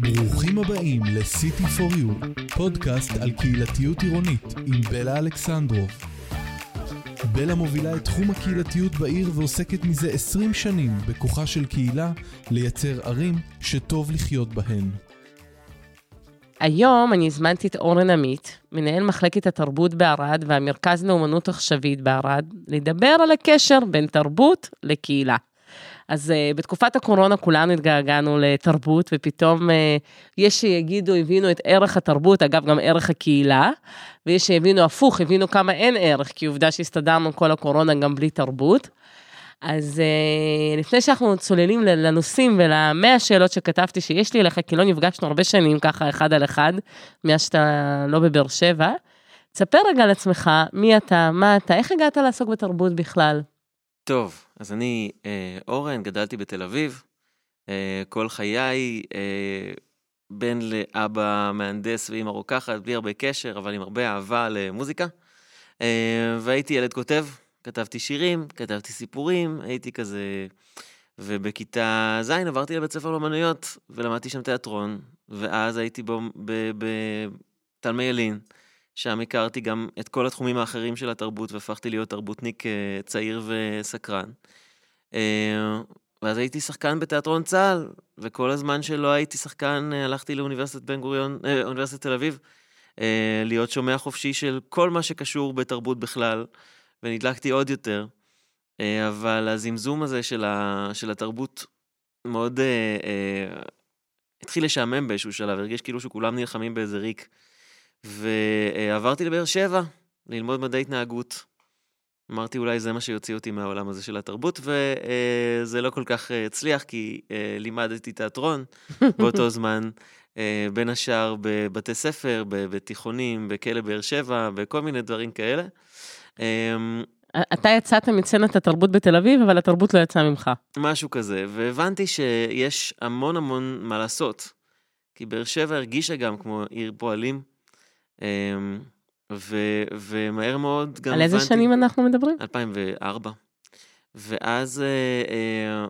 ברוכים הבאים ל-City for You, פודקאסט על קהילתיות עירונית עם בלה אלכסנדרוב. בלה מובילה את תחום הקהילתיות בעיר ועוסקת מזה 20 שנים בכוחה של קהילה לייצר ערים שטוב לחיות בהן. היום אני הזמנתי את אורן עמית, מנהל מחלקת התרבות בערד והמרכז לאומנות עכשווית בערד, לדבר על הקשר בין תרבות לקהילה. אז uh, בתקופת הקורונה כולנו התגעגענו לתרבות, ופתאום uh, יש שיגידו, הבינו את ערך התרבות, אגב, גם ערך הקהילה, ויש שהבינו הפוך, הבינו כמה אין ערך, כי עובדה שהסתדרנו כל הקורונה גם בלי תרבות. אז uh, לפני שאנחנו צוללים לנושאים ולמאה שאלות שכתבתי שיש לי אליך, כי לא נפגשנו הרבה שנים ככה אחד על אחד, מאז שאתה לא בבאר שבע, תספר רגע על עצמך, מי אתה, מה אתה, איך הגעת לעסוק בתרבות בכלל? טוב, אז אני אה, אורן, גדלתי בתל אביב. אה, כל חיי אה, בן לאבא מהנדס ואימא רוקחת, בלי הרבה קשר, אבל עם הרבה אהבה למוזיקה. אה, והייתי ילד כותב, כתבתי שירים, כתבתי סיפורים, הייתי כזה... ובכיתה ז' עברתי לבית ספר לאמנויות, ולמדתי שם תיאטרון, ואז הייתי בתלמי ילין. שם הכרתי גם את כל התחומים האחרים של התרבות, והפכתי להיות תרבותניק אה, צעיר וסקרן. אה, ואז הייתי שחקן בתיאטרון צה"ל, וכל הזמן שלא הייתי שחקן, אה, הלכתי לאוניברסיטת בן גוריון, אוניברסיטת תל אביב, להיות שומע חופשי של כל מה שקשור בתרבות בכלל, ונדלקתי עוד יותר. אבל הזמזום הזה של, ה, של התרבות מאוד אה, אה, התחיל לשעמם באיזשהו שלב, הרגיש כאילו שכולם נלחמים באיזה ריק. ועברתי לבאר שבע ללמוד מדעי התנהגות. אמרתי אולי זה מה שיוציא אותי מהעולם הזה של התרבות, וזה לא כל כך אה, הצליח, כי אה, לימדתי תיאטרון באותו זמן, אה, בין השאר בבתי ספר, בתיכונים, בכלא באר שבע, בכל מיני דברים כאלה. אמ, אתה יצאת מצנת התרבות בתל אביב, אבל התרבות לא יצאה ממך. משהו כזה, והבנתי שיש המון המון מה לעשות. כי באר שבע הרגישה גם כמו עיר פועלים, ו, ומהר מאוד גם על איזה הבנתי, שנים אנחנו מדברים? 2004. ואז אה, אה,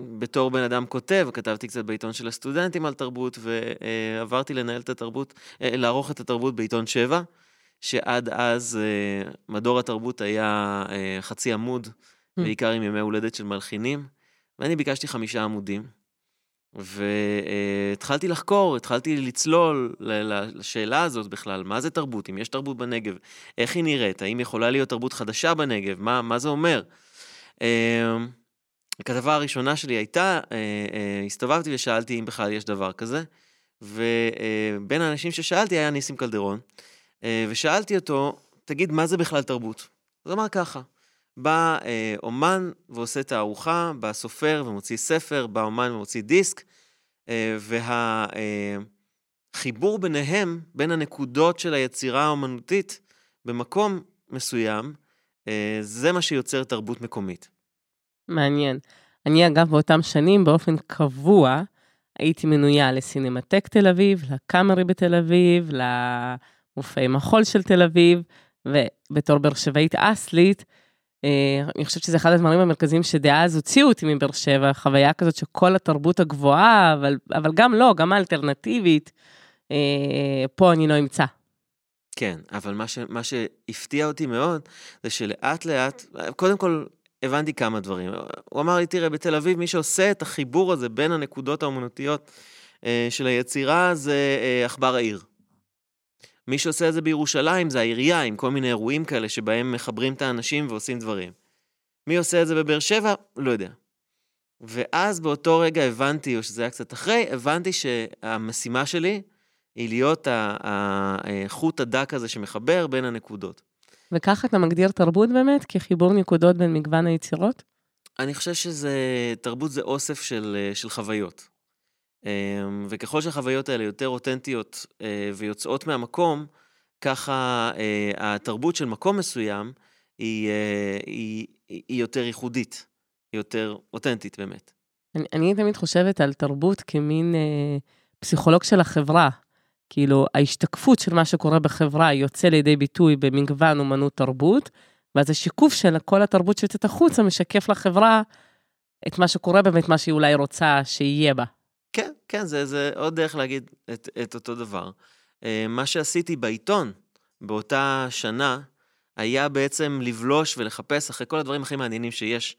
בתור בן אדם כותב, כתבתי קצת בעיתון של הסטודנטים על תרבות, ועברתי לנהל את התרבות, אה, לערוך את התרבות בעיתון 7, שעד אז אה, מדור התרבות היה אה, חצי עמוד, mm. בעיקר עם ימי הולדת של מלחינים, ואני ביקשתי חמישה עמודים. והתחלתי לחקור, התחלתי לצלול לשאלה הזאת בכלל, מה זה תרבות, אם יש תרבות בנגב, איך היא נראית, האם יכולה להיות תרבות חדשה בנגב, מה, מה זה אומר. אמ, הכתבה הראשונה שלי הייתה, אה, אה, הסתובבתי ושאלתי אם בכלל יש דבר כזה, ובין האנשים ששאלתי היה ניסים קלדרון, אה, ושאלתי אותו, תגיד, מה זה בכלל תרבות? אז אמר ככה, בא אה, אומן ועושה תערוכה, בא סופר ומוציא ספר, בא אומן ומוציא דיסק, אה, והחיבור אה, ביניהם, בין הנקודות של היצירה האומנותית, במקום מסוים, אה, זה מה שיוצר תרבות מקומית. מעניין. אני אגב באותם שנים באופן קבוע הייתי מנויה לסינמטק תל אביב, לקאמרי בתל אביב, למופעי מחול של תל אביב, ובתור באר שבעית אסלית, אני חושבת שזה אחד הדברים המרכזיים שדאז הוציאו אותי מבאר שבע, חוויה כזאת שכל התרבות הגבוהה, אבל, אבל גם לא, גם האלטרנטיבית, אה, פה אני לא אמצא. כן, אבל מה, ש, מה שהפתיע אותי מאוד, זה שלאט לאט, קודם כל הבנתי כמה דברים. הוא אמר לי, תראה, בתל אביב מי שעושה את החיבור הזה בין הנקודות האומנותיות אה, של היצירה זה עכבר העיר. מי שעושה את זה בירושלים זה העירייה, עם כל מיני אירועים כאלה שבהם מחברים את האנשים ועושים דברים. מי עושה את זה בבאר שבע? לא יודע. ואז באותו רגע הבנתי, או שזה היה קצת אחרי, הבנתי שהמשימה שלי היא להיות החוט הדק הזה שמחבר בין הנקודות. וככה אתה מגדיר תרבות באמת? כחיבור נקודות בין מגוון היצירות? אני חושב שזה, תרבות זה אוסף של, של חוויות. אמ, וככל שהחוויות האלה יותר אותנטיות אה, ויוצאות מהמקום, ככה אה, התרבות של מקום מסוים היא, אה, היא, היא יותר ייחודית, היא יותר אותנטית באמת. אני, אני תמיד חושבת על תרבות כמין אה, פסיכולוג של החברה. כאילו, ההשתקפות של מה שקורה בחברה יוצא לידי ביטוי במגוון אומנות תרבות, ואז השיקוף של כל התרבות שיוצאת החוצה משקף לחברה את מה שקורה באמת, מה שהיא אולי רוצה שיהיה בה. כן, כן, זה, זה עוד דרך להגיד את, את אותו דבר. אה, מה שעשיתי בעיתון באותה שנה, היה בעצם לבלוש ולחפש אחרי כל הדברים הכי מעניינים שיש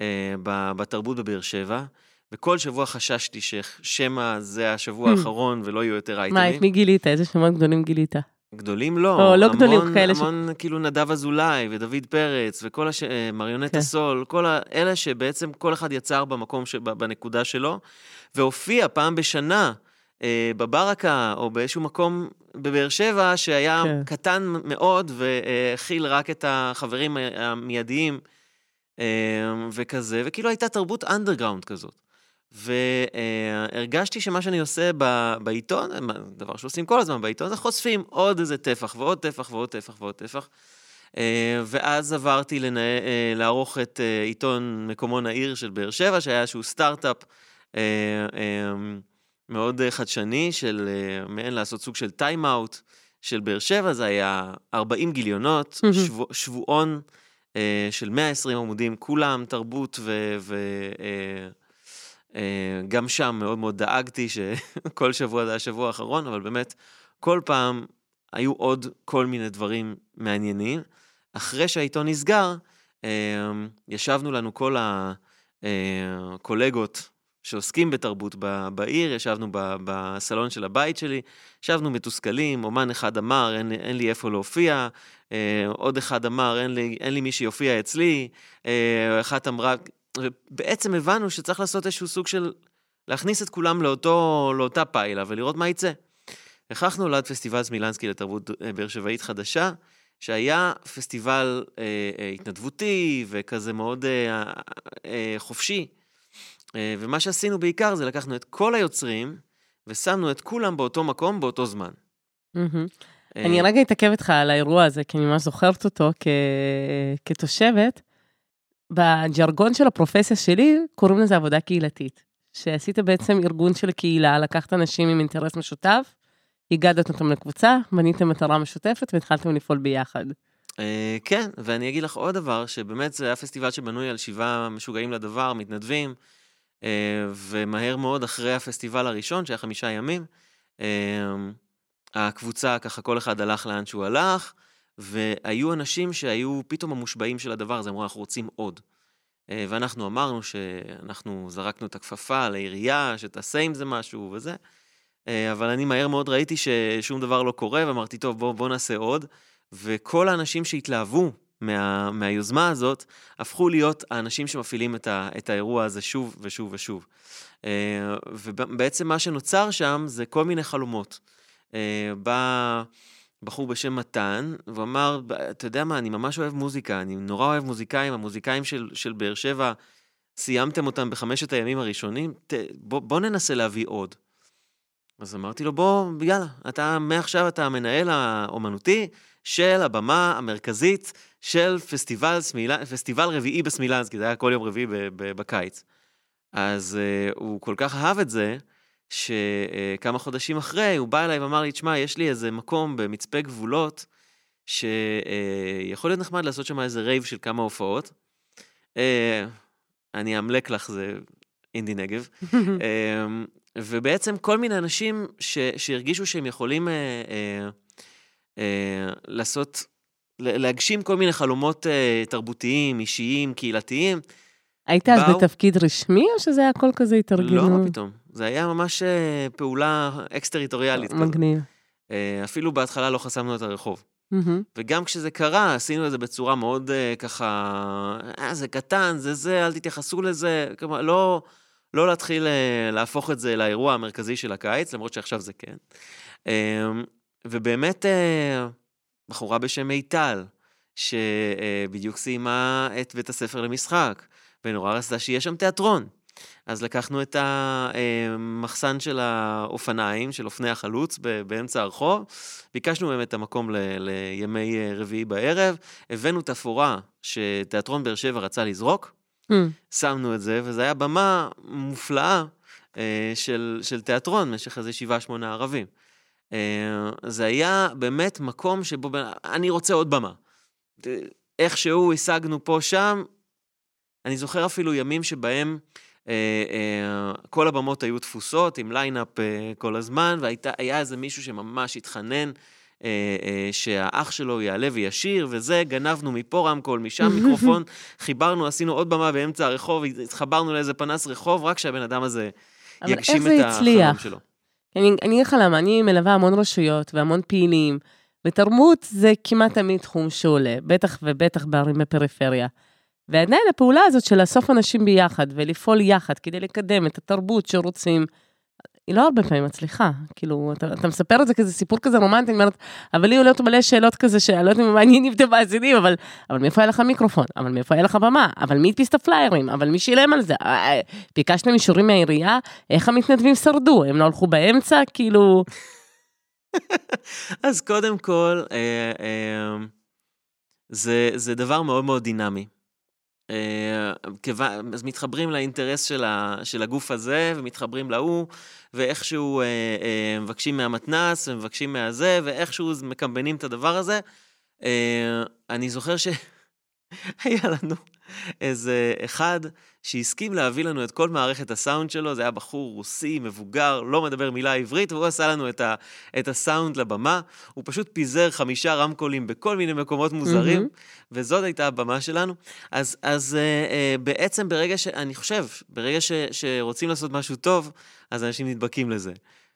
אה, בתרבות בבאר שבע, וכל שבוע חששתי ששמא זה השבוע האחרון ולא יהיו יותר אייטמים. מה, את מי גילית? איזה שמות גדולים גילית? גדולים לא, או, לא המון, גדולים כאלה ש- המון כאילו נדב אזולאי ודוד פרץ וכל הש... אה, מריונטה כן. סול, כל האלה שבעצם כל אחד יצר במקום, ש... בנקודה שלו, והופיע פעם בשנה אה, בברקה או באיזשהו מקום בבאר שבע שהיה כן. קטן מאוד והכיל רק את החברים המיידיים אה, וכזה, וכאילו הייתה תרבות אנדרגראונד כזאת. והרגשתי שמה שאני עושה ב- בעיתון, דבר שעושים כל הזמן בעיתון, זה חושפים עוד איזה טפח ועוד טפח ועוד טפח ועוד טפח. אה, ואז עברתי לנה... אה, לערוך את אה, עיתון מקומון העיר של באר שבע, שהיה איזשהו סטארט-אפ מאוד חדשני, של מעין לעשות סוג של טיים-אאוט של באר שבע, זה היה 40 גיליונות, מהמם. שבוע, שבועון של 120 עמודים, כולם תרבות ו... ו גם שם מאוד מאוד דאגתי שכל שבוע זה השבוע האחרון, אבל באמת, כל פעם היו עוד כל מיני דברים מעניינים. אחרי שהעיתון נסגר, אה, ישבנו לנו כל הקולגות שעוסקים בתרבות בעיר, ישבנו בסלון של הבית שלי, ישבנו מתוסכלים, אומן אחד אמר, אין, אין לי איפה להופיע, אה, עוד אחד אמר, אין לי, אין לי מי שיופיע אצלי, אה, אחת אמרה, ובעצם הבנו שצריך לעשות איזשהו סוג של, להכניס את כולם לאותו, לאותה פיילה ולראות מה יצא. וכך נולד פסטיבל סמילנסקי לתרבות אה, באר שבעית חדשה, שהיה פסטיבל אה, אה, התנדבותי וכזה מאוד אה, אה, חופשי. אה, ומה שעשינו בעיקר זה לקחנו את כל היוצרים ושמנו את כולם באותו מקום באותו זמן. אה, אני רגע אתעכב איתך על האירוע הזה, כי אני ממש זוכרת אותו כ... כתושבת. בג'רגון של הפרופסיה שלי קוראים לזה עבודה קהילתית. שעשית בעצם ארגון של קהילה, לקחת אנשים עם אינטרס משותף, הגדת אותם לקבוצה, בניתם מטרה משותפת והתחלתם לפעול ביחד. אה, כן, ואני אגיד לך עוד דבר, שבאמת זה היה פסטיבל שבנוי על שבעה משוגעים לדבר, מתנדבים, אה, ומהר מאוד אחרי הפסטיבל הראשון, שהיה חמישה ימים, אה, הקבוצה, ככה כל אחד הלך לאן שהוא הלך, והיו אנשים שהיו פתאום המושבעים של הדבר הזה, אמרו, אנחנו רוצים עוד. אה, ואנחנו אמרנו שאנחנו זרקנו את הכפפה לעירייה, שתעשה עם זה משהו וזה, אה, אבל אני מהר מאוד ראיתי ששום דבר לא קורה, ואמרתי, טוב, בוא, בוא נעשה עוד. וכל האנשים שהתלהבו מה, מהיוזמה הזאת, הפכו להיות האנשים שמפעילים את, ה, את האירוע הזה שוב ושוב ושוב. אה, ובעצם מה שנוצר שם זה כל מיני חלומות. בא בחור בשם מתן, והוא אמר, אתה יודע מה, אני ממש אוהב מוזיקה, אני נורא אוהב מוזיקאים, המוזיקאים של, של באר שבע, סיימתם אותם בחמשת הימים הראשונים, ת, בוא, בוא ננסה להביא עוד. אז אמרתי לו, בוא, יאללה, אתה, מעכשיו אתה המנהל האומנותי של הבמה המרכזית של פסטיבל, סמילה, פסטיבל רביעי בסמילנסקי, זה היה כל יום רביעי בקיץ. אז uh, הוא כל כך אהב את זה, שכמה חודשים אחרי, הוא בא אליי ואמר לי, תשמע, יש לי איזה מקום במצפה גבולות, שיכול להיות נחמד לעשות שם איזה רייב של כמה הופעות. Uh, אני אמלק לך, זה אינדי נגב. אמ, ובעצם כל מיני אנשים ש, שהרגישו שהם יכולים אה, אה, אה, לעשות, להגשים כל מיני חלומות אה, תרבותיים, אישיים, קהילתיים. היית אז באו- בתפקיד רשמי, או שזה היה הכל כזה לא, התארגנות? מה פתאום. זה היה ממש אה, פעולה אקס-טריטוריאלית. מגניב. אה, אפילו בהתחלה לא חסמנו את הרחוב. מהמם. וגם כשזה קרה, עשינו את זה בצורה מאוד אה, ככה, אה, זה קטן, זה זה, אל תתייחסו לזה. כלומר, לא, לא להתחיל אה, להפוך את זה לאירוע המרכזי של הקיץ, למרות שעכשיו זה כן. אה, ובאמת, אה, בחורה בשם מיטל, שבדיוק סיימה את בית הספר למשחק, ונורא רצתה שיהיה שם תיאטרון. אז לקחנו את המחסן של האופניים, של אופני החלוץ, באמצע הרחוב, ביקשנו באמת את המקום ל- לימי אה, רביעי בערב, הבאנו תפאורה שתיאטרון באר שבע רצה לזרוק, מהמם. שמנו את זה, וזו הייתה במה מופלאה אה, של, של תיאטרון במשך איזה שבעה, שמונה ערבים. אה, זה היה באמת מקום שבו, אני רוצה עוד במה. איכשהו השגנו פה, שם, אני זוכר אפילו ימים שבהם אה, אה, כל הבמות היו תפוסות, עם lineup אה, כל הזמן, והיה איזה מישהו שממש התחנן. אה, אה, שהאח שלו יעלה וישיר, וזה, גנבנו מפה רמקול, משם מיקרופון, חיברנו, עשינו עוד במה באמצע הרחוב, התחברנו לאיזה פנס רחוב, רק שהבן אדם הזה יגשים את החלום שלו. אני אגיד לך למה, אני מלווה המון רשויות והמון פעילים, ותרבות זה כמעט תמיד תחום שעולה, בטח ובטח בערים בפריפריה. ועדיין הפעולה הזאת של לאסוף אנשים ביחד ולפעול יחד כדי לקדם את התרבות שרוצים, היא לא הרבה פעמים מצליחה. כאילו, אתה, אתה מספר את זה כזה סיפור כזה רומנטי, אומרת, אבל לי עולות מלא שאלות כזה, שאני לא יודעת אם מעניינים את המאזינים, אבל, אבל מאיפה היה לך מיקרופון? אבל מאיפה היה לך במה? אבל מי הדפיס את הפליירים? אבל מי שילם על זה? אה, אה, ביקשתם אישורים מהעירייה? איך המתנדבים שרדו? הם לא הלכו באמצע? כאילו... אז קודם כל, אה, זה, זה דבר מאוד מאוד דינמי. אה, אז מתחברים לאינטרס של, ה, של הגוף הזה, ומתחברים להוא, ואיכשהו אה, אה, מבקשים מהמתנ"ס, ומבקשים מהזה, ואיכשהו מקמבנים את הדבר הזה. אני זוכר שהיה לנו איזה אחד שהסכים להביא לנו את כל מערכת הסאונד שלו, זה היה בחור רוסי, מבוגר, לא מדבר מילה עברית, והוא עשה לנו את, ה, את הסאונד לבמה. הוא פשוט פיזר חמישה רמקולים בכל מיני מקומות מוזרים, mm-hmm. וזאת הייתה הבמה שלנו. אז, אז uh, uh, בעצם ברגע ש... אני חושב, ברגע ש, שרוצים לעשות משהו טוב, אז אנשים נדבקים לזה.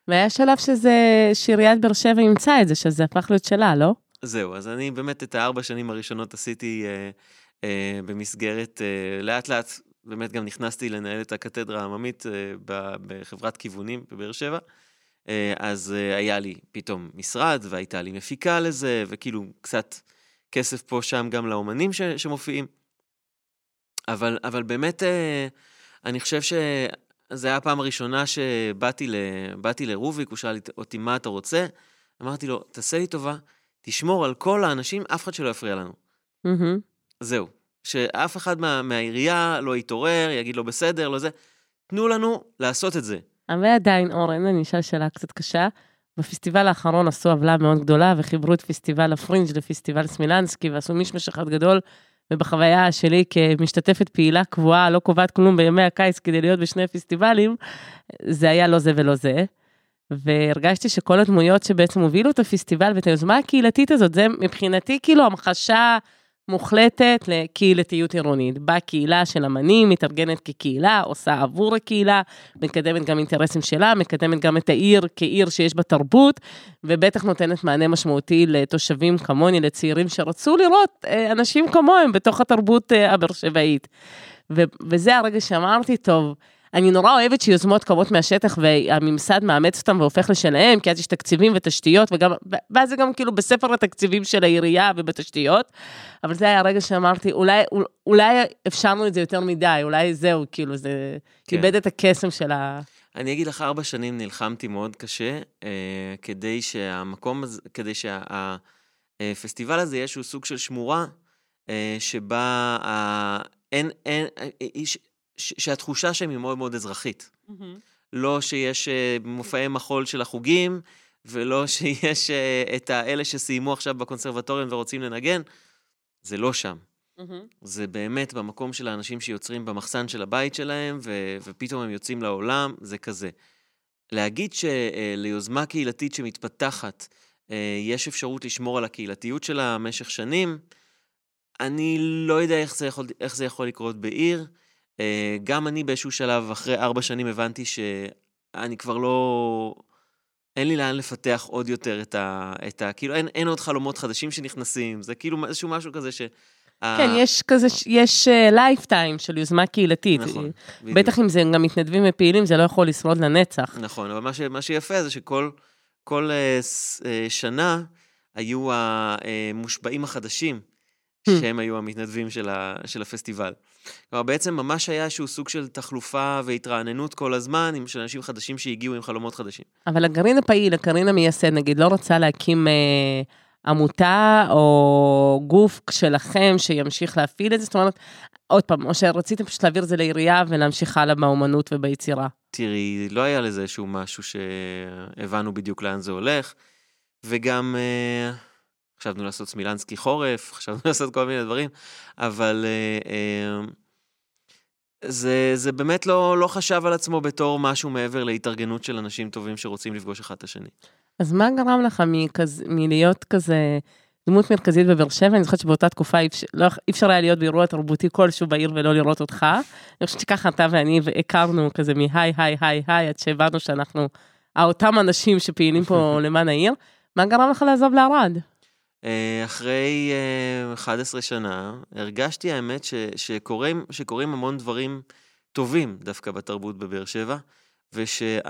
והיה שלב שזה, שעיריית באר שבע אימצה את זה, שזה הפך להיות שלה, לא? זהו, אז אני באמת את הארבע שנים הראשונות עשיתי... Uh, אה, במסגרת, אה, לאט לאט באמת גם נכנסתי לנהל את הקתדרה העממית אה, בחברת כיוונים בבאר שבע. אז היה לי פתאום משרד, והייתה לי מפיקה לזה, וכאילו קצת כסף פה שם גם לאומנים ש, שמופיעים. אבל, אבל באמת, אני חושב שזו הייתה הפעם הראשונה שבאתי ל, לרוביק, הוא שאל אותי מה אתה רוצה. אמרתי לו, תעשה לי טובה, תשמור על כל האנשים, אף אחד שלא יפריע לנו. Mm-hmm. זהו. שאף אחד מה, מהעירייה לא יתעורר, יגיד לו בסדר, לא זה. תנו לנו לעשות את זה. אבל עדיין, אורן, אני אשאל שאלה קצת קשה. בפסטיבל האחרון עשו עוולה מאוד גדולה וחיברו את פסטיבל הפרינג' לפסטיבל סמילנסקי ועשו מישמש אחד גדול. ובחוויה שלי כמשתתפת פעילה קבועה, לא קובעת כלום בימי הקיץ כדי להיות בשני פסטיבלים, זה היה לא זה ולא זה. והרגשתי שכל הדמויות שבעצם הובילו את הפסטיבל ואת היוזמה הקהילתית הזאת, זה מבחינתי כאילו המחשה מוחלטת לקהילתיות עירונית. בקהילה של אמנים, מתארגנת כקהילה, עושה עבור הקהילה, מקדמת גם אינטרסים שלה, מקדמת גם את העיר כעיר שיש בה תרבות, ובטח נותנת מענה משמעותי לתושבים כמוני, לצעירים שרצו לראות אה, אנשים כמוהם בתוך התרבות אה, הבאר שבעית. וזה הרגע שאמרתי, טוב, אני נורא אוהבת שיוזמות קמות מהשטח והממסד מאמץ אותם והופך לשלהם, כי אז יש תקציבים ותשתיות, וגם, ואז זה גם כאילו בספר התקציבים של העירייה ובתשתיות. אבל זה היה הרגע שאמרתי, אולי, אולי אפשרנו את זה יותר מדי, אולי זהו, כאילו, זה כן. איבד את הקסם של ה... אני אגיד לך, ארבע שנים נלחמתי מאוד קשה, אה, כדי שהמקום הזה, כדי שהפסטיבל הזה יהיה איזשהו סוג של שמורה, אה, שבה אה, אין, אין, אה, שהתחושה שם היא מאוד מאוד אזרחית. Mm-hmm. לא שיש uh, מופעי מחול של החוגים, ולא שיש uh, את האלה שסיימו עכשיו בקונסרבטוריון ורוצים לנגן, זה לא שם. Mm-hmm. זה באמת במקום של האנשים שיוצרים במחסן של הבית שלהם, ו- ופתאום הם יוצאים לעולם, זה כזה. להגיד שליוזמה uh, קהילתית שמתפתחת, אה, יש אפשרות לשמור על הקהילתיות שלה במשך שנים, אני לא יודע איך זה יכול, איך זה יכול לקרות בעיר. אה, גם אני באיזשהו שלב, אחרי ארבע שנים, הבנתי שאני כבר לא... אין לי לאן לפתח עוד יותר את ה... את ה כאילו, אין, אין עוד חלומות חדשים שנכנסים, זה כאילו איזשהו משהו כזה ש... כן, יש כזה, יש lifetime אה, של יוזמה קהילתית. נכון, בדיוק. בטח אם זה גם מתנדבים ופעילים, זה לא יכול לשרוד לנצח. נכון, אבל מה, ש, מה שיפה זה שכל כל, uh, uh, שנה היו המושבעים החדשים. שהם היו המתנדבים של, ה, של הפסטיבל. כלומר, בעצם ממש היה איזשהו סוג של תחלופה והתרעננות כל הזמן, עם של אנשים חדשים שהגיעו עם חלומות חדשים. אבל הגרעין הפעיל, הגרעין המייסד, נגיד, לא רצה להקים אה, עמותה או גוף שלכם שימשיך להפעיל את זה? זאת אומרת, עוד פעם, או שרציתם פשוט להעביר את זה לעירייה ולהמשיך הלאה באומנות וביצירה? תראי, לא היה לזה איזשהו משהו שהבנו בדיוק לאן זה הולך, וגם... אה... חשבנו לעשות סמילנסקי חורף, חשבנו לעשות כל מיני דברים, אבל אה, אה, זה, זה באמת לא, לא חשב על עצמו בתור משהו מעבר להתארגנות של אנשים טובים שרוצים לפגוש אחד את השני. אז מה גרם לך מכז, מלהיות כזה דמות מרכזית בבאר שבע? אני זוכרת שבאותה תקופה אי אפשר, לא, אי אפשר היה להיות באירוע תרבותי כלשהו בעיר ולא לראות אותך. אני חושבת שככה אתה ואני הכרנו כזה מהי, היי, היי, היי, עד שהבנו שאנחנו אותם אנשים שפעילים פה למען העיר. מה גרם לך לעזוב לערד? אה, אחרי 11 אה, שנה, הרגשתי האמת ש, שקוראים, שקוראים המון דברים טובים דווקא בתרבות בבאר שבע, ושהדבר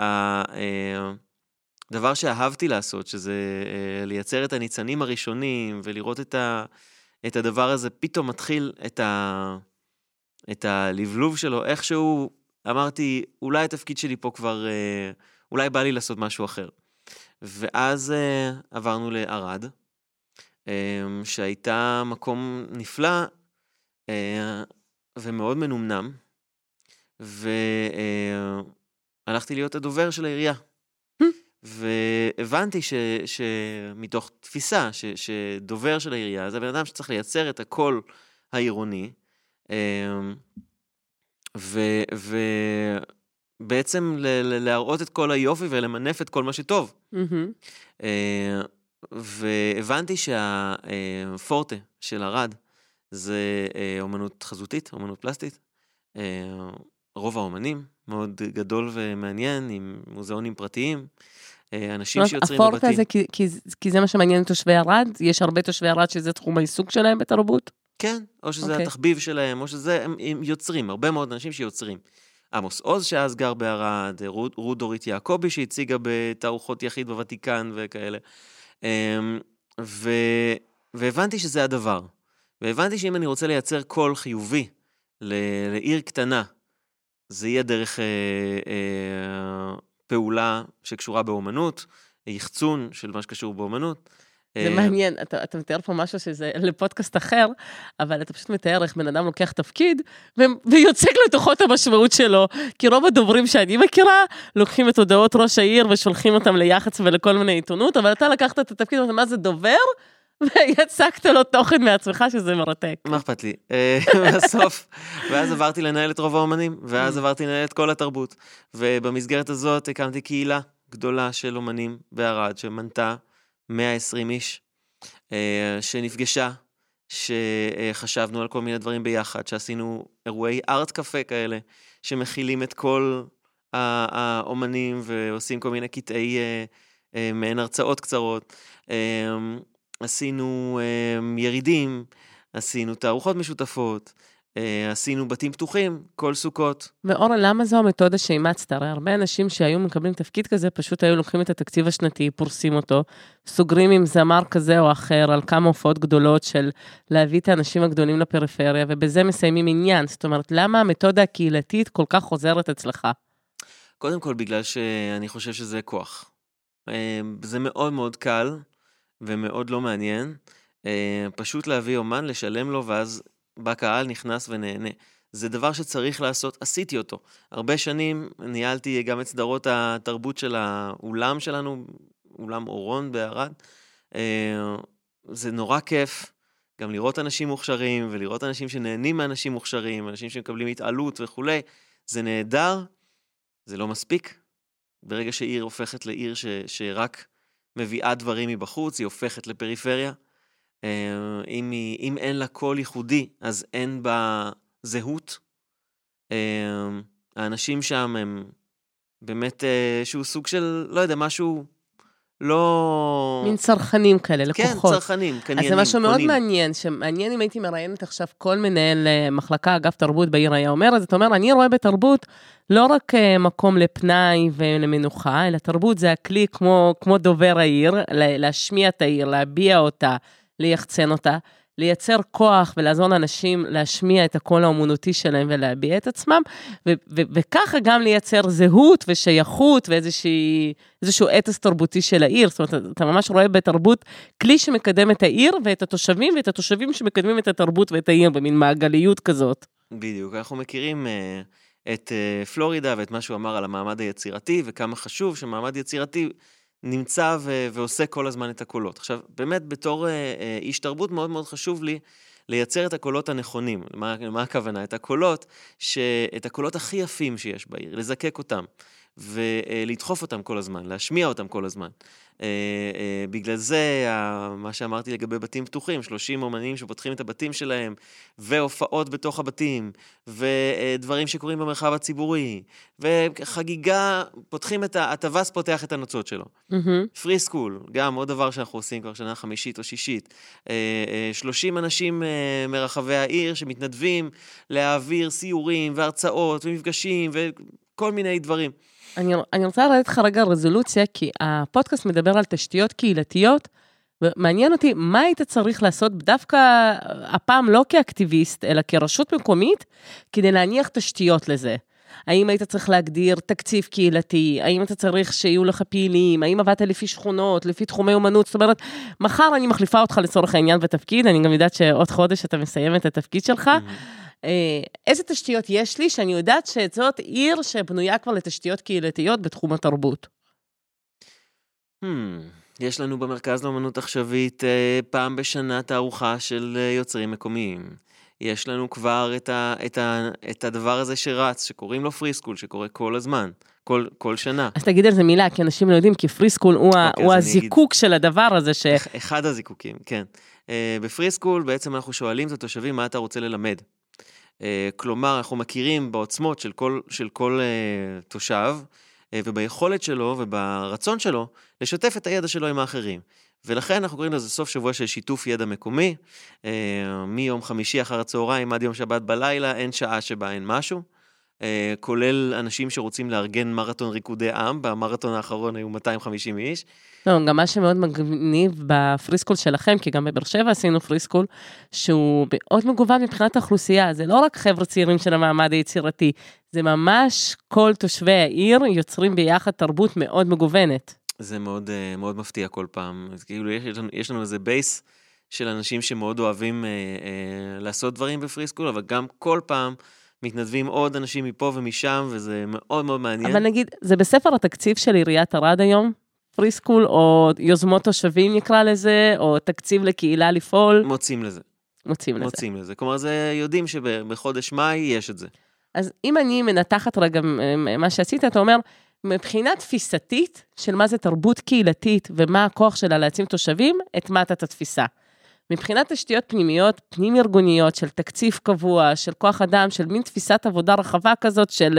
אה, שאהבתי לעשות, שזה לייצר את הניצנים הראשונים ולראות את, ה, את הדבר הזה, פתאום מתחיל את, ה, את הלבלוב שלו, איכשהו אמרתי, אולי התפקיד שלי פה כבר, אולי בא לי לעשות משהו אחר. ואז עברנו לערד. אמ, שהייתה מקום נפלא אה, ומאוד מנומנם, והלכתי להיות הדובר של העירייה. והבנתי ש, שמתוך תפיסה ש, שדובר של העירייה זה בן אדם שצריך לייצר את הקול העירוני, אמ, ו, ובעצם להראות את כל היופי ולמנף את כל מה שטוב. Mm-hmm. והבנתי שהפורטה של ארד זה אה, אומנות חזותית, אומנות פלסטית. אה, רוב האומנים, מאוד גדול ומעניין, עם מוזיאונים פרטיים. אה, אנשים שיוצרים בבתים. הפורטה זה כי, כי, כי זה מה שמעניין את תושבי ערד? יש הרבה תושבי ערד שזה תחום העיסוק שלהם בתרבות? כן, או שזה okay. אוקיי. התחביב שלהם, או שזה, הם, הם יוצרים, הרבה מאוד אנשים שיוצרים. עמוס עוז שאז גר בערד, רות דורית יעקבי שהציגה בתערוכות יחיד בוותיקן וכאלה. אמ, ו... והבנתי שזה הדבר. והבנתי שאם אני רוצה לייצר קול חיובי לעיר קטנה, זה יהיה דרך אה, אה, פעולה שקשורה באומנות, יחצון של מה שקשור באומנות. זה אה, מעניין, אתה, אתה מתאר פה משהו שזה לפודקאסט אחר, אבל אתה פשוט מתאר איך בן אדם לוקח תפקיד ו- ויוצק לתוכו את המשמעות שלו. כי רוב הדוברים שאני מכירה, לוקחים את הודעות ראש העיר ושולחים אותם ליח"צ ולכל מיני עיתונות, אבל אתה לקחת את התפקיד, ואתה מה זה דובר? ויצקת לו תוכן מעצמך שזה מרתק. מה אכפת לי? אה, בסוף, ואז עברתי לנהל את רוב האומנים, ואז עברתי לנהל את כל התרבות. ובמסגרת הזאת הקמתי קהילה גדולה של אומנים בערד, שמנתה 120 איש, אה, שנפגשה, שחשבנו על כל מיני דברים ביחד, שעשינו אירועי ארט קפה כאלה, שמכילים את כל האומנים ועושים כל מיני קטעי אה, אה, מעין הרצאות קצרות. עשינו ירידים, עשינו תערוכות משותפות. אה, עשינו בתים פתוחים כל סוכות. ואורן, למה זו המתודה שאימצת? הרי הרבה אנשים שהיו מקבלים תפקיד כזה, פשוט היו לוקחים את התקציב השנתי, פורסים אותו, סוגרים עם זמר כזה או אחר על כמה הופעות גדולות של להביא את האנשים הגדולים לפריפריה, ובזה מסיימים עניין. זאת אומרת, למה המתודה הקהילתית כל כך עוזרת אצלך? קודם כל, בגלל שאני חושב שזה כוח. אה, זה מאוד מאוד קל ומאוד לא מעניין. אה, פשוט להביא אומן, לשלם לו, ואז בקהל נכנס ונהנה. זה דבר שצריך לעשות, עשיתי אותו. הרבה שנים ניהלתי גם את סדרות התרבות של האולם שלנו, אולם אורון בערד. אה, זה נורא כיף גם לראות אנשים מוכשרים ולראות אנשים שנהנים מאנשים מוכשרים, אנשים שמקבלים התעלות וכולי. זה נהדר, זה לא מספיק. ברגע שעיר הופכת לעיר ש, שרק מביאה דברים מבחוץ, היא הופכת לפריפריה. אה, אם, היא, אם אין לה קול ייחודי, אז אין בה זהות. אה, האנשים שם הם באמת איזשהו אה, סוג של, לא יודע, משהו לא... מין צרכנים כאלה, כן, לקוחות. כן, צרכנים, קניינים, אז זה משהו מאוד מעניין, שמעניין אם הייתי מראיינת עכשיו כל מנהל מחלקה, אגף תרבות בעיר היה אומר, אז אתה אומר, אני רואה בתרבות לא רק מקום לפנאי ולמנוחה, אלא תרבות זה הכלי כמו, כמו דובר העיר, להשמיע את העיר, להביע אותה, ליחצן אותה, לייצר כוח ולעזור לאנשים להשמיע את הקול האומנותי שלהם ולהביע את עצמם, ו- ו- וככה גם לייצר זהות ושייכות ואיזשהו אתוס תרבותי של העיר. זאת אומרת, אתה ממש רואה בתרבות כלי שמקדם את העיר ואת התושבים, ואת התושבים שמקדמים את התרבות ואת העיר במין מעגליות כזאת. בדיוק, אנחנו מכירים uh, את uh, פלורידה ואת מה שהוא אמר על המעמד היצירתי, וכמה חשוב שמעמד יצירתי נמצא ו- ועושה כל הזמן את הקולות. עכשיו, באמת, בתור uh, uh, איש תרבות, מאוד מאוד חשוב לי לייצר את הקולות הנכונים. מה, מה הכוונה? את הקולות, ש... את הקולות הכי יפים שיש בעיר, לזקק אותם. ולדחוף אותם כל הזמן, להשמיע אותם כל הזמן. אה, אה, בגלל זה, מה שאמרתי לגבי בתים פתוחים, 30 אומנים שפותחים את הבתים שלהם, והופעות בתוך הבתים, ודברים שקורים במרחב הציבורי, וחגיגה, פותחים את ה... הטווס פותח את הנוצות שלו. פרי mm-hmm. סקול, גם עוד דבר שאנחנו עושים כבר שנה חמישית או שישית. 30 אה, אנשים מרחבי העיר שמתנדבים להעביר סיורים והרצאות ומפגשים וכל מיני דברים. אני, אני רוצה לרדת לך רגע רזולוציה, כי הפודקאסט מדבר על תשתיות קהילתיות, ומעניין אותי מה היית צריך לעשות דווקא הפעם לא כאקטיביסט, אלא כרשות מקומית, כדי להניח תשתיות לזה. האם היית צריך להגדיר תקציב קהילתי? האם אתה צריך שיהיו לך פעילים? האם עבדת לפי שכונות, לפי תחומי אומנות? זאת אומרת, מחר אני מחליפה אותך לצורך העניין בתפקיד, אני גם יודעת שעוד חודש אתה מסיים את התפקיד שלך. Mm-hmm. אה, איזה תשתיות יש לי, שאני יודעת שזאת עיר שבנויה כבר לתשתיות קהילתיות בתחום התרבות. Hmm, יש לנו במרכז לאמנות עכשווית אה, פעם בשנה תערוכה של אה, יוצרים מקומיים. יש לנו כבר את, ה, את, ה, את הדבר הזה שרץ, שקוראים לו Free School, שקורה כל הזמן, כל, כל שנה. אז תגיד על זה מילה, כי אנשים לא יודעים, כי Free School הוא, okay, הוא הזיקוק אגיד... של הדבר הזה ש... אחד הזיקוקים, כן. אה, ב Free School בעצם אנחנו שואלים את התושבים מה אתה רוצה ללמד. אה, כלומר, אנחנו מכירים בעוצמות של כל, של כל אה, תושב, אה, וביכולת שלו וברצון שלו לשתף את הידע שלו עם האחרים. ולכן אנחנו קוראים לזה סוף שבוע של שיתוף ידע מקומי. מיום חמישי אחר הצהריים עד יום שבת בלילה, אין שעה שבה אין משהו. Uh, כולל אנשים שרוצים לארגן מרתון ריקודי עם, במרתון האחרון היו 250 איש. לא, גם מה שמאוד מגניב בפריסקול שלכם, כי גם בבאר שבע עשינו פריסקול, שהוא מאוד מגוון מבחינת האוכלוסייה, זה לא רק חבר'ה צעירים של המעמד היצירתי, זה ממש כל תושבי העיר יוצרים ביחד תרבות מאוד מגוונת. זה מאוד, אה, מאוד מפתיע כל פעם, כאילו יש, יש לנו איזה base של אנשים שמאוד אוהבים אה, אה, לעשות דברים ב Free School, אבל גם כל פעם... מתנדבים עוד אנשים מפה ומשם, וזה מאוד מאוד מעניין. אבל נגיד, זה בספר התקציב של עיריית ערד היום? Free School, או יוזמות תושבים נקרא לזה, או תקציב לקהילה לפעול? מוצאים לזה. מוצאים לזה. מוצאים לזה. כלומר, זה יודעים שבחודש מאי יש את זה. אז אם אני מנתחת רגע מה שעשית, אתה אומר, מבחינה תפיסתית של מה זה תרבות קהילתית ומה הכוח שלה להעצים תושבים, הטמעת את התפיסה. מבחינת תשתיות פנימיות, פנים-ארגוניות, של תקציב קבוע, של כוח אדם, של מין תפיסת עבודה רחבה כזאת, של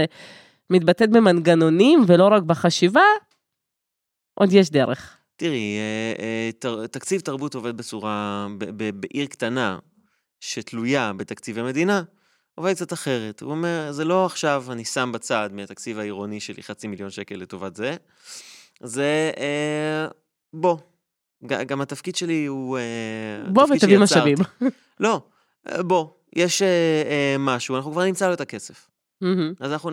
מתבטאת במנגנונים ולא רק בחשיבה, עוד יש דרך. תראי, אה, אה, תקציב תרבות עובד בצורה, בעיר קטנה שתלויה בתקציבי מדינה, עובד קצת אחרת. הוא אומר, זה לא עכשיו אני שם בצד מהתקציב העירוני שלי חצי מיליון שקל לטובת זה, זה אה, בוא. גם התפקיד שלי הוא... בוא ותביא משאבים. לא, בוא, יש משהו, אנחנו כבר נמצא לו את הכסף. אז אנחנו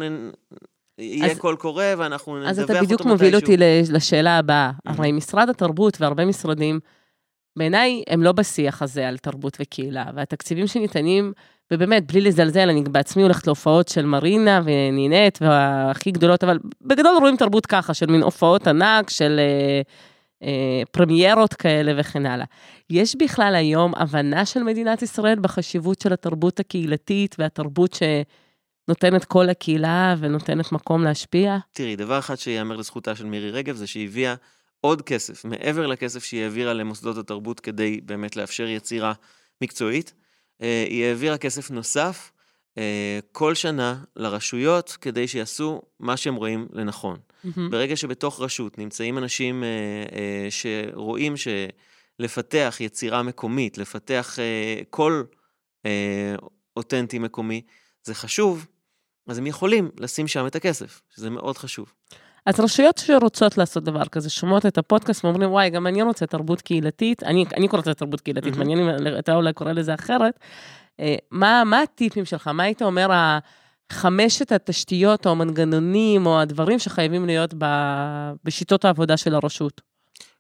יהיה אז, קול קורא ואנחנו נדווח אותו מתישהו. אז אתה בדיוק מוביל אותי לשאלה הבאה. הרי משרד התרבות והרבה משרדים, בעיניי הם לא בשיח הזה על תרבות וקהילה, והתקציבים שניתנים, ובאמת, בלי לזלזל, אני בעצמי הולכת להופעות של מרינה ונינט, והכי גדולות, אבל בגדול רואים תרבות ככה, של מין הופעות ענק, של אה, אה, פרמיירות כאלה וכן הלאה. יש בכלל היום הבנה של מדינת ישראל בחשיבות של התרבות הקהילתית והתרבות ש... נותנת קול לקהילה ונותנת מקום להשפיע? תראי, דבר אחד שיאמר לזכותה של מירי רגב זה שהיא הביאה עוד כסף, מעבר לכסף שהיא העבירה למוסדות התרבות כדי באמת לאפשר יצירה מקצועית. אה, היא העבירה כסף נוסף אה, כל שנה לרשויות כדי שיעשו מה שהם רואים לנכון. Mm-hmm. ברגע שבתוך רשות נמצאים אנשים אה, שרואים שלפתח יצירה מקומית, לפתח קול אותנטי מקומי, זה חשוב, אז הם יכולים לשים שם את הכסף, שזה מאוד חשוב. אז רשויות שרוצות לעשות דבר כזה, שומעות את הפודקאסט ואומרים, וואי, גם אני רוצה תרבות קהילתית, אני, אני קוראת לזה תרבות קהילתית, מעניין אם אתה אולי קורא לזה אחרת. אה, מה, מה הטיפים שלך? מה היית אומר, חמשת התשתיות או המנגנונים או הדברים שחייבים להיות ב, בשיטות העבודה של הרשות?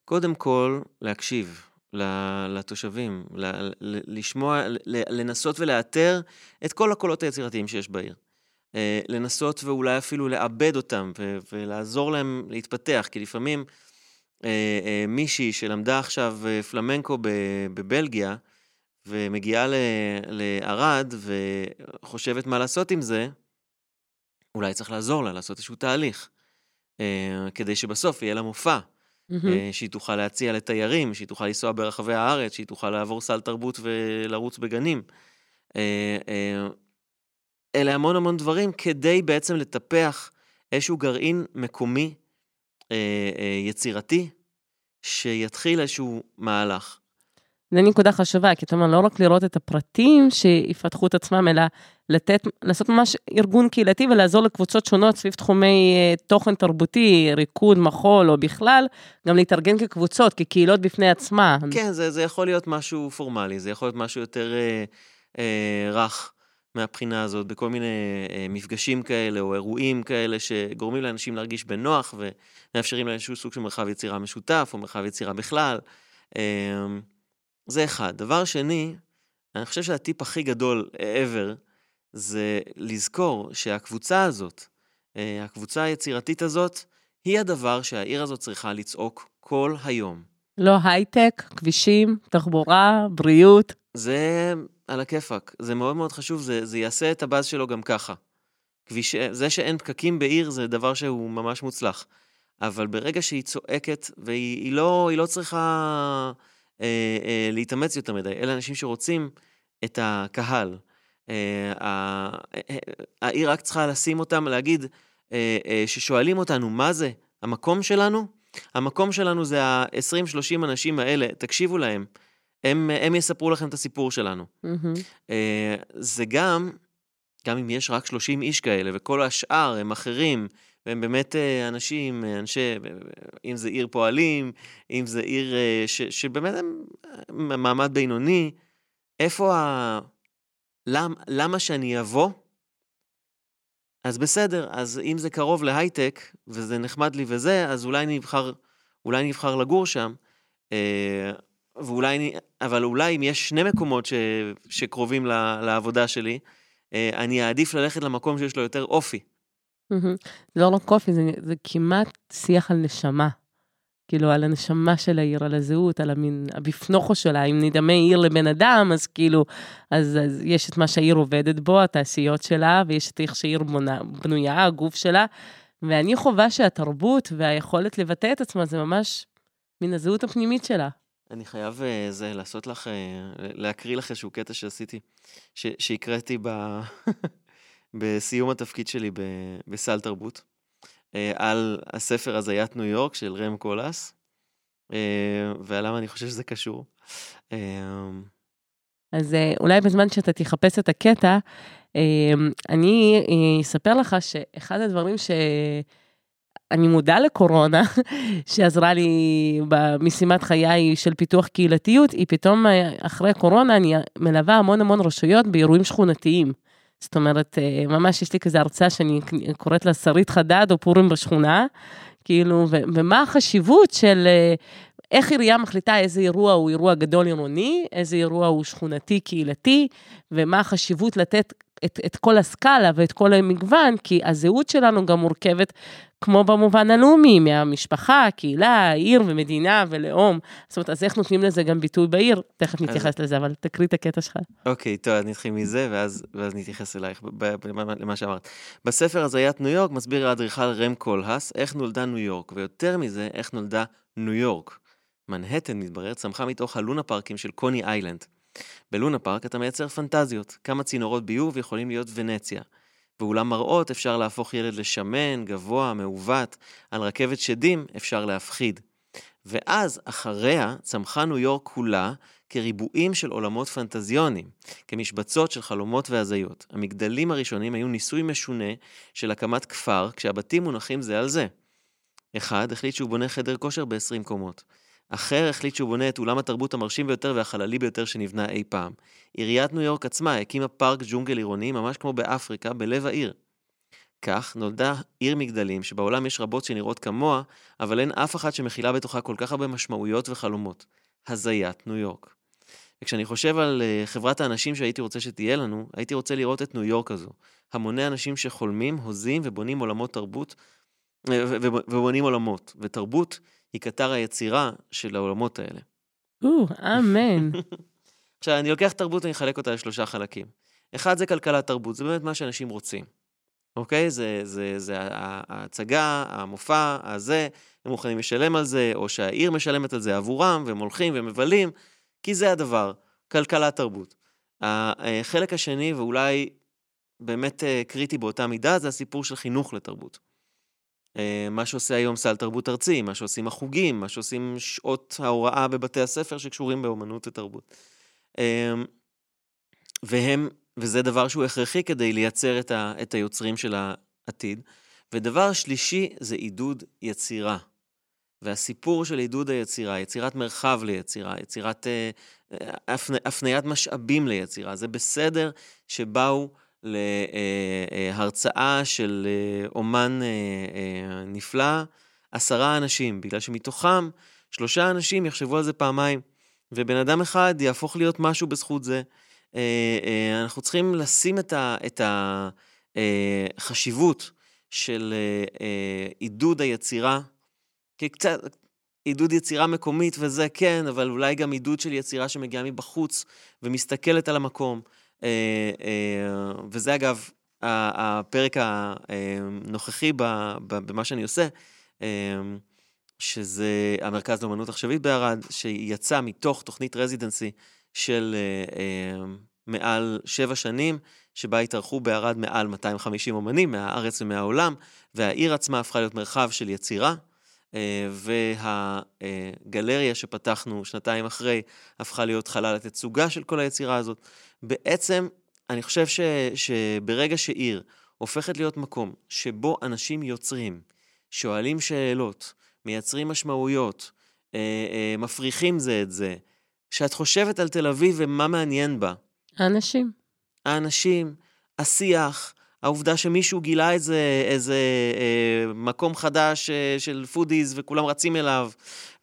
קודם כל, להקשיב. לתושבים, לשמוע, לנסות ולאתר את כל הקולות היצירתיים שיש בעיר. אה, לנסות ואולי אפילו לעבד אותם ולעזור להם להתפתח, כי לפעמים אה, אה, מישהי שלמדה עכשיו פלמנקו בבלגיה, ומגיעה לערד וחושבת מה לעשות עם זה, אולי צריך לעזור לה, לעשות איזשהו תהליך, אה, כדי שבסוף יהיה לה מופע, מהמם. אה, שהיא תוכל להציע לתיירים, שהיא תוכל לנסוע ברחבי הארץ, שהיא תוכל לעבור סל תרבות ולרוץ בגנים. אה, אה, אלה המון המון דברים כדי בעצם לטפח איזשהו גרעין מקומי, אה, אה, יצירתי, שיתחיל איזשהו מהלך. זו נקודה חשובה, כי אתה אומר, לא רק לראות את הפרטים שיפתחו את עצמם, אלא לתת, לעשות ממש ארגון קהילתי ולעזור לקבוצות שונות סביב תחומי אה, תוכן תרבותי, ריקוד, מחול או בכלל, גם להתארגן כקבוצות, כקהילות בפני עצמה. כן, זה, זה יכול להיות משהו פורמלי, זה יכול להיות משהו יותר אה, אה, רך מהבחינה הזאת, בכל מיני אה, מפגשים כאלה או אירועים כאלה שגורמים לאנשים להרגיש בנוח ומאפשרים להם איזשהו סוג של מרחב יצירה משותף או מרחב יצירה בכלל. אה, זה אחד. דבר שני, אני חושב שהטיפ הכי גדול ever זה לזכור שהקבוצה הזאת, אה, הקבוצה היצירתית הזאת, היא הדבר שהעיר הזאת צריכה לצעוק כל היום. לא הייטק, כבישים, תחבורה, בריאות. זה על הכיפאק, זה מאוד מאוד חשוב, זה, זה יעשה את הבאז שלו גם ככה. כביש, זה שאין פקקים בעיר זה דבר שהוא ממש מוצלח. אבל ברגע שהיא צועקת, והיא היא לא, היא לא צריכה אה, אה, להתאמץ יותר מדי, אלה אנשים שרוצים את הקהל. אה, ה- אה, העיר רק צריכה לשים אותם, להגיד, אה, אה, ששואלים אותנו, מה זה המקום שלנו? המקום שלנו זה ה-20-30 אנשים האלה, תקשיבו להם. הם, הם יספרו לכם את הסיפור שלנו. מהמם. אה, זה גם, גם אם יש רק 30 איש כאלה, וכל השאר הם אחרים, והם באמת אה, אנשים, אה, אנשי, אם זה עיר פועלים, אם זה עיר אה, ש, שבאמת הם מעמד בינוני, איפה ה... למ, למה שאני אבוא? אז בסדר, אז אם זה קרוב להייטק, וזה נחמד לי וזה, אז אולי אני אבחר, אולי אני אבחר לגור שם. אה, ואולי אני, אבל אולי אם יש שני מקומות ש, שקרובים ל, לעבודה שלי, אה, אני אעדיף ללכת למקום שיש לו יותר אופי. זה לא רק קופי, זה, זה כמעט שיח על נשמה. כאילו, על הנשמה של העיר, על הזהות, על המין, הבפנוכו שלה. אם נדמה עיר לבן אדם, אז כאילו, אז, אז יש את מה שהעיר עובדת בו, התעשיות שלה, ויש את איך שהעיר בונה, בנויה, הגוף שלה. ואני חווה שהתרבות והיכולת לבטא את עצמה, זה ממש מן הזהות הפנימית שלה. אני חייב אה, זה, לעשות לך, אה, להקריא לך איזשהו קטע שעשיתי, שהקראתי ב, בסיום התפקיד שלי ב, בסל תרבות, אה, על הספר הזיית ניו יורק של רם קולס, אה, ועל למה אני חושב שזה קשור. אה, אז אולי בזמן שאתה תחפש את הקטע, אני אספר לך שאחד הדברים ש... אני מודה לקורונה, שעזרה לי במשימת חיי של פיתוח קהילתיות, היא פתאום אחרי קורונה אני מלווה המון המון רשויות באירועים שכונתיים. זאת אומרת, אה, ממש יש לי כזה הרצאה שאני קוראת לה שרית חדד או פורים בשכונה, כאילו, ומה החשיבות של אה, איך עירייה מחליטה איזה אירוע הוא אירוע גדול עירוני, איזה אירוע הוא שכונתי קהילתי, ומה החשיבות לתת את, את כל הסקאלה ואת כל המגוון, כי הזהות שלנו גם מורכבת, כמו במובן הלאומי, מהמשפחה, קהילה, עיר ומדינה ולאום. זאת אומרת, אז איך נותנים לזה גם ביטוי בעיר? תכף נתייחס לזה, אבל תקריא את הקטע שלך. אוקיי, טוב, אז נתחיל מזה, ואז, ואז נתייחס אלייך, ב- ב- למה- למה שאמרת. בספר הזיית ניו יורק מסביר האדריכל רם קולהס איך נולדה ניו יורק, ויותר מזה, איך נולדה ניו יורק. מנהטן, מתברר, צמחה מתוך הלונה פארקים של קוני איילנד. בלונה פארק אתה מייצר פנטזיות, כמה צינורות ביוב יכולים להיות ונציה. באולם מראות אפשר להפוך ילד לשמן, גבוה, מעוות, על רכבת שדים אפשר להפחיד. ואז, אחריה, צמחה ניו יורק כולה כריבועים של עולמות פנטזיוניים, כמשבצות של חלומות והזיות. המגדלים הראשונים היו ניסוי משונה של הקמת כפר, כשהבתים מונחים זה על זה. אחד החליט שהוא בונה חדר כושר ב-20 קומות. אחר החליט שהוא בונה את אולם התרבות המרשים ביותר והחללי ביותר שנבנה אי פעם. עיריית ניו יורק עצמה הקימה פארק ג'ונגל עירוני ממש כמו באפריקה, בלב העיר. כך נולדה עיר מגדלים שבעולם יש רבות שנראות כמוה, אבל אין אף אחת שמכילה בתוכה כל כך הרבה משמעויות וחלומות. הזיית ניו יורק. וכשאני חושב על uh, חברת האנשים שהייתי רוצה שתהיה לנו, הייתי רוצה לראות את ניו יורק הזו. המוני אנשים שחולמים, הוזים ובונים עולמות תרבות, אה, ובונים עולמות. ותרבות היא קטר היצירה של העולמות האלה. או, אמן. עכשיו, אני לוקח תרבות ואני אחלק אותה לשלושה חלקים. אחד זה כלכלת תרבות, זה באמת מה שאנשים רוצים. אוקיי? זה, זה, זה ההצגה, המופע, הזה, הם מוכנים לשלם על זה, או שהעיר משלמת על זה עבורם, והם הולכים ומבלים, כי זה הדבר, כלכלת תרבות. החלק השני, ואולי באמת אה, קריטי באותה מידה, זה הסיפור של חינוך לתרבות. אה, מה שעושה היום סל תרבות ארצי, מה שעושים החוגים, מה שעושים שעות ההוראה בבתי הספר שקשורים באומנות ותרבות. אה, והם, וזה דבר שהוא הכרחי כדי לייצר את, ה, את היוצרים של העתיד. ודבר שלישי זה עידוד יצירה. והסיפור של עידוד היצירה, יצירת מרחב ליצירה, יצירת אה, הפני, הפניית משאבים ליצירה, זה בסדר שבאו להרצאה של אה, אומן אה, אה, נפלא, עשרה אנשים, בגלל שמתוכם שלושה אנשים יחשבו על זה פעמיים, ובן אדם אחד יהפוך להיות משהו בזכות זה. אנחנו צריכים לשים את החשיבות של עידוד היצירה, קצת, עידוד יצירה מקומית וזה כן, אבל אולי גם עידוד של יצירה שמגיעה מבחוץ ומסתכלת על המקום. אה, אה, וזה אגב הפרק הנוכחי במה שאני עושה, אה, שזה המרכז לאמנות עכשווית בערד, שיצא מתוך תוכנית רזידנסי של מעל שבע שנים, שבה התארחו בערד מעל 250 אומנים מהארץ ומהעולם, והעיר עצמה הפכה להיות מרחב של יצירה. והגלריה שפתחנו שנתיים אחרי הפכה להיות חלל התצוגה של כל היצירה הזאת. בעצם, אני חושב ש, שברגע שעיר הופכת להיות מקום שבו אנשים יוצרים, שואלים שאלות, מייצרים משמעויות, אה, אה, מפריחים זה את זה, שאת חושבת על תל אביב ומה מעניין בה. האנשים. האנשים, השיח, העובדה שמישהו גילה איזה, איזה אה, מקום חדש אה, של foodies וכולם רצים אליו,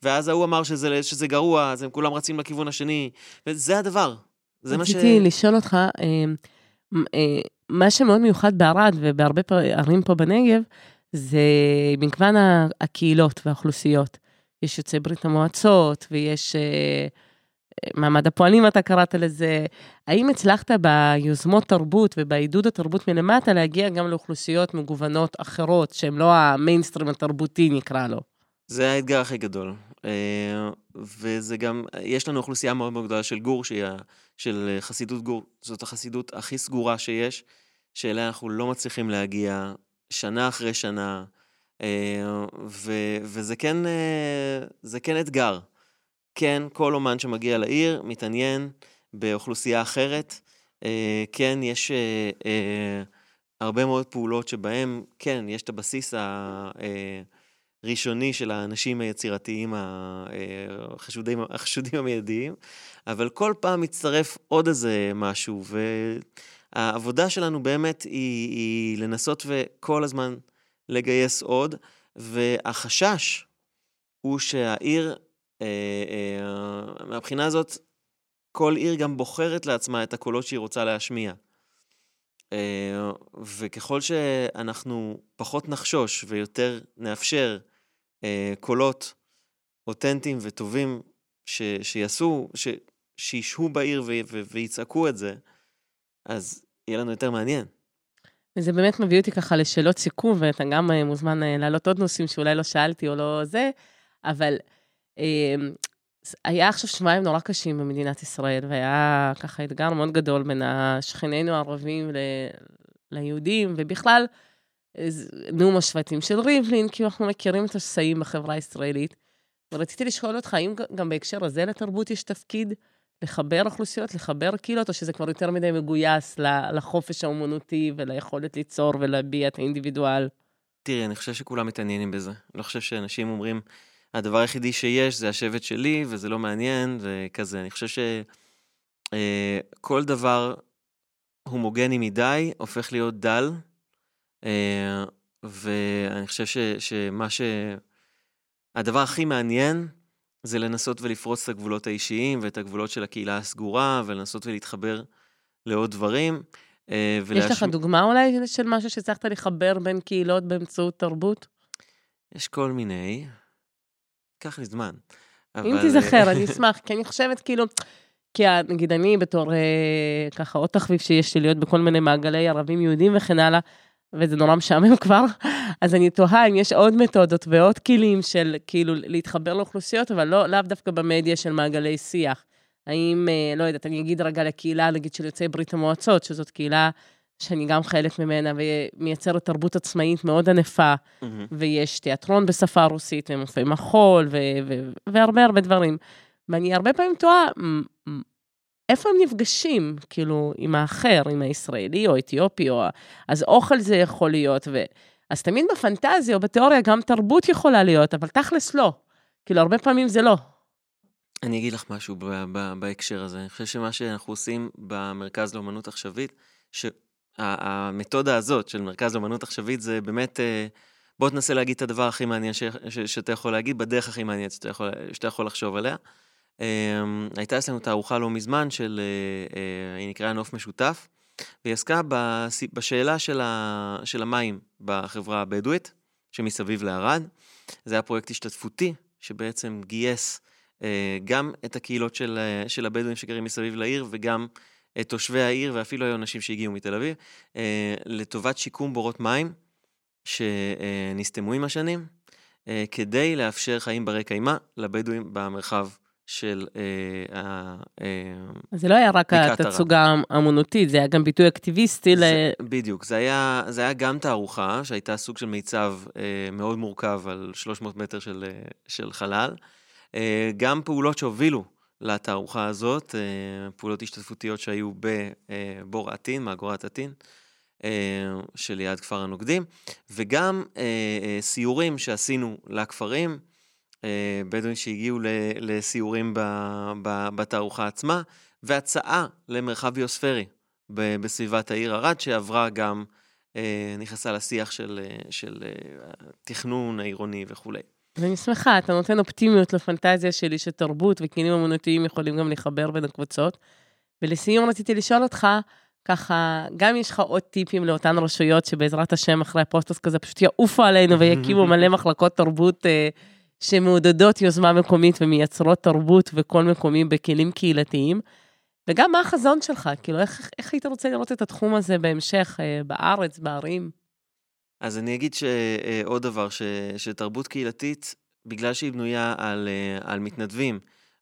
ואז ההוא אמר שזה, שזה גרוע, אז הם כולם רצים לכיוון השני, וזה הדבר. זה מה ש... רציתי לשאול אותך, אה, אה, מה שמאוד מיוחד בערד ובהרבה ערים פה בנגב, זה מגוון הקהילות והאוכלוסיות. יש יוצאי ברית המועצות, ויש אה, מעמד הפועלים, אתה קראת לזה. האם הצלחת ביוזמות תרבות ובעידוד התרבות מלמטה להגיע גם לאוכלוסיות מגוונות אחרות, שהן לא המיינסטרים התרבותי, נקרא לו? זה האתגר הכי גדול. וזה גם, יש לנו אוכלוסייה מאוד מאוד גדולה של גור, שהיא של חסידות גור, זאת החסידות הכי סגורה שיש, שאליה אנחנו לא מצליחים להגיע שנה אחרי שנה, אה, ו, וזה כן, אה, כן אתגר. כן, כל אומן שמגיע לעיר מתעניין באוכלוסייה אחרת. אה, כן, יש הרבה מאוד פעולות שבהן, כן, יש את הבסיס ה... ראשוני של האנשים היצירתיים החשודים, החשודים המיידיים, אבל כל פעם מצטרף עוד איזה משהו, והעבודה שלנו באמת היא, היא לנסות וכל הזמן לגייס עוד, והחשש הוא שהעיר, אה, אה, מהבחינה הזאת, כל עיר גם בוחרת לעצמה את הקולות שהיא רוצה להשמיע. אה, וככל שאנחנו פחות נחשוש ויותר נאפשר אה, קולות אותנטיים וטובים ש, שיעשו, ש, שישהו בעיר ו, ו, ויצעקו את זה, אז יהיה לנו יותר מעניין. וזה באמת מביא אותי ככה לשאלות סיכום, ואתה גם אה, מוזמן אה, להעלות עוד נושאים שאולי לא שאלתי או לא זה, אבל אה, היה עכשיו שבועיים נורא קשים במדינת ישראל, והיה ככה אתגר מאוד גדול בין השכנינו הערבים ל... ליהודים, ובכלל, נאום השבטים של ריבלין, כי אנחנו מכירים את השסעים בחברה הישראלית. ורציתי לשאול אותך, האם גם בהקשר הזה לתרבות יש תפקיד לחבר אוכלוסיות, לחבר קהילות, או שזה כבר יותר מדי מגויס לחופש האומנותי וליכולת ליצור ולהביע את האינדיבידואל? תראי, אני חושב שכולם מתעניינים בזה. אני לא חושב שאנשים אומרים, הדבר היחידי שיש זה השבט שלי, וזה לא מעניין, וכזה. אני חושב שכל אה, דבר הומוגני מדי הופך להיות דל, ואני חושב ש, שמה ש... הדבר הכי מעניין זה לנסות ולפרוץ את הגבולות האישיים ואת הגבולות של הקהילה הסגורה, ולנסות ולהתחבר לעוד דברים. אה, ולהש... יש לך דוגמה אולי של משהו שהצלחת לחבר בין קהילות באמצעות תרבות? יש כל מיני. ייקח לי זמן. אבל... אם תיזכר, אני אשמח, כי אני חושבת כאילו, כי נגיד אני בתור אה, ככה עוד תחביב שיש לי להיות בכל מיני מעגלי ערבים יהודים וכן הלאה, וזה נורא משעמם כבר, אז אני תוהה אם יש עוד מתודות ועוד כלים של כאילו להתחבר לאוכלוסיות, אבל לא, לאו דווקא במדיה של מעגלי שיח. האם, אה, לא יודעת, אני אגיד רגע לקהילה, נגיד, של יוצאי ברית המועצות, שזאת קהילה שאני גם חלק ממנה, ומייצרת תרבות עצמאית מאוד ענפה, mm-hmm. ויש תיאטרון בשפה הרוסית, ומופעי מחול, ו- ו- והרבה הרבה דברים. ואני הרבה פעמים תוהה, איפה הם נפגשים, כאילו, עם האחר, עם הישראלי או אתיופי, או... אז אוכל זה יכול להיות, ו... אז תמיד בפנטזיה או בתיאוריה גם תרבות יכולה להיות, אבל תכלס לא. כאילו, הרבה פעמים זה לא. אני אגיד לך משהו ב- ב- בהקשר הזה. אני חושב שמה שאנחנו עושים במרכז לאומנות עכשווית, שהמתודה הזאת של מרכז לאומנות עכשווית זה באמת, אה, בוא תנסה להגיד את הדבר הכי מעניין ש- ש- שאתה יכול להגיד, בדרך הכי מעניינת שאתה יכול, שאתה יכול לחשוב עליה. אמ, הייתה אצלנו תערוכה לא מזמן של, אה, אה, היא נקראה נוף משותף, והיא עסקה בשאלה של, המים בחברה הבדואית, שמסביב לערד. זה היה פרויקט השתתפותי, שבעצם גייס אה, גם את הקהילות של, של הבדואים שגרים מסביב לעיר, וגם את תושבי העיר, ואפילו היו אנשים שהגיעו מתל אביב, לטובת שיקום בורות מים שנסתמו עם השנים, כדי לאפשר חיים ברי קיימא לבדואים במרחב של... אה, אה, זה לא היה רק התצוגה האמנותית, זה היה גם ביטוי אקטיביסטי ל... בדיוק, זה היה, זה היה גם תערוכה, שהייתה סוג של מיצב אה, מאוד מורכב על 300 מטר של, של חלל. גם פעולות שהובילו לתערוכה הזאת, פעולות השתתפותיות שהיו בבור עטין, מאגורת עטין. אה, שליד כפר הנוקדים, וגם סיורים שעשינו לכפרים, בדואים שהגיעו לסיורים בתערוכה עצמה, והצעה למרחב ביוספרי בסביבת העיר ערד, שעברה גם, אה, נכנסה לשיח של, אה, של התכנון העירוני וכולי. ואני שמחה, אתה נותן אופטימיות לפנטזיה שלי שתרבות וכלים אמנותיים יכולים גם לחבר בין הקבוצות. ולסיום רציתי לשאול אותך, ככה, גם יש לך עוד טיפים לאותן רשויות שבעזרת השם אחרי הפוסטוס כזה פשוט יעופו עלינו ויקימו מלא מחלקות תרבות אה, שמעודדות יוזמה מקומית ומייצרות תרבות וקול מקומי בכלים קהילתיים. וגם מה החזון שלך? כאילו, איך, איך היית רוצה לראות את התחום הזה בהמשך, אה, בארץ, בערים? אז אני אגיד שעוד אה, דבר, ש, שתרבות קהילתית, בגלל שהיא בנויה על, אה, על מתנדבים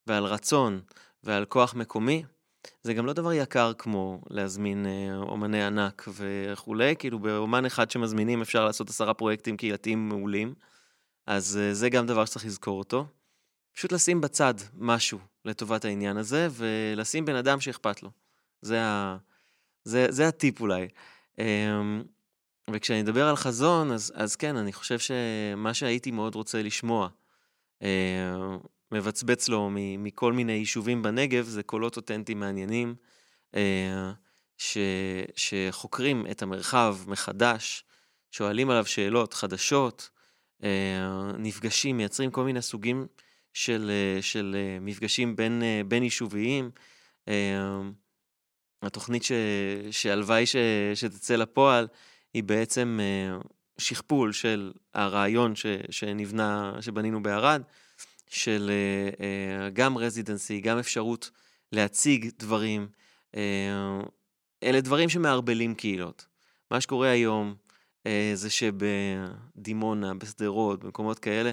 ועל רצון ועל כוח מקומי, זה גם לא דבר יקר כמו להזמין אומני ענק וכולי, כאילו באומן אחד שמזמינים אפשר לעשות עשרה פרויקטים קהילתיים מעולים. אז אה, זה גם דבר שצריך לזכור אותו. פשוט לשים בצד משהו לטובת העניין הזה, ולשים בן אדם שאכפת לו. זה, ה... זה, זה הטיפ אולי. אמ, וכשאני אדבר על חזון, אז, אז כן, אני חושב שמה שהייתי מאוד רוצה לשמוע, אה, מבצבץ לו מכל מיני יישובים בנגב, זה קולות אותנטיים מעניינים, אה, ש, שחוקרים את המרחב מחדש, שואלים עליו שאלות חדשות, נפגשים, מייצרים כל מיני סוגים של, אה, של אה, מפגשים בין, בין יישוביים. התוכנית שהלוואי שתצא לפועל היא בעצם שכפול של הרעיון ש, שנבנה, שבנינו בערד, של גם רזידנסי, גם אפשרות להציג דברים. אלה דברים שמערבלים קהילות. מה שקורה היום, אה, זה שבדימונה, בשדרות, במקומות כאלה,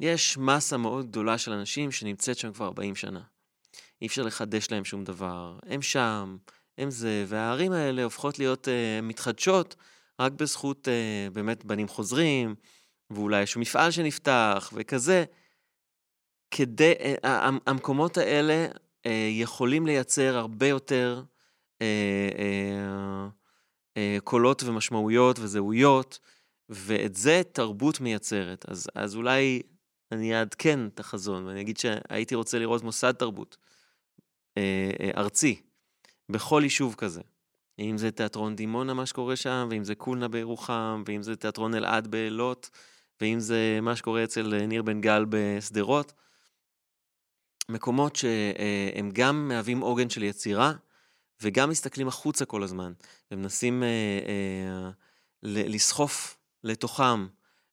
יש מסה מאוד גדולה של אנשים שנמצאת שם כבר 40 שנה. אי אפשר לחדש להם שום דבר, הם שם, הם זה, והערים האלה הופכות להיות uh, מתחדשות רק בזכות uh, באמת בנים חוזרים, ואולי איזשהו מפעל שנפתח וכזה. כדי, uh, המקומות האלה uh, יכולים לייצר הרבה יותר uh, אה, קולות ומשמעויות וזהויות, ואת זה תרבות מייצרת. אז, אז אולי אני אעדכן את החזון, ואני אגיד שהייתי רוצה לראות מוסד תרבות אה, אה, ארצי, בכל יישוב כזה. אם זה תיאטרון דימונה, מה שקורה שם, ואם זה קולנה בירוחם, ואם זה תיאטרון אלעד באלות, ואם זה מה שקורה אצל ניר בן גל בשדרות. מקומות שהם גם מהווים עוגן של יצירה, וגם מסתכלים החוצה כל הזמן, ומנסים אה, אה, לסחוף לתוכם,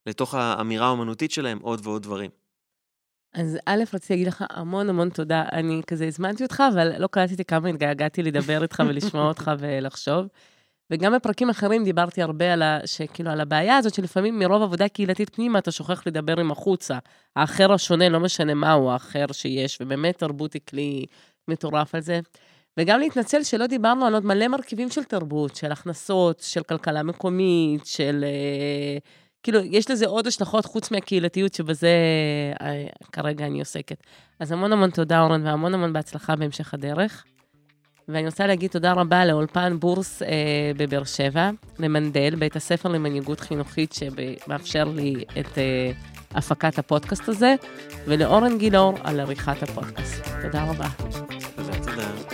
לתוך האמירה האומנותית שלהם, עוד ועוד דברים. אז א', רציתי להגיד לך המון המון תודה. אני כזה הזמנתי אותך, אבל לא קלטתי כמה התגעגעתי לדבר איתך ולשמוע אותך ולחשוב. וגם בפרקים אחרים דיברתי הרבה על, ה, שכאילו, על הבעיה הזאת, שלפעמים מרוב עבודה קהילתית פנימה, אתה שוכח לדבר עם החוצה. האחר השונה, לא משנה מהו האחר שיש, ובאמת תרבות היא כלי מטורף על זה. וגם להתנצל שלא דיברנו על עוד מלא מרכיבים של תרבות, של הכנסות, של כלכלה מקומית, של... אה, כאילו, יש לזה עוד השלכות חוץ מהקהילתיות, שבזה אה, כרגע אני עוסקת. אז המון המון תודה, אורן, והמון המון בהצלחה בהמשך הדרך. ואני רוצה להגיד תודה רבה לאולפן בורס אה, בבאר שבע, למנדל, בית הספר למנהיגות חינוכית, שמאפשר לי את אה, הפקת הפודקאסט הזה, ולאורן גילאור על עריכת הפודקאסט. תודה רבה. תודה, תודה.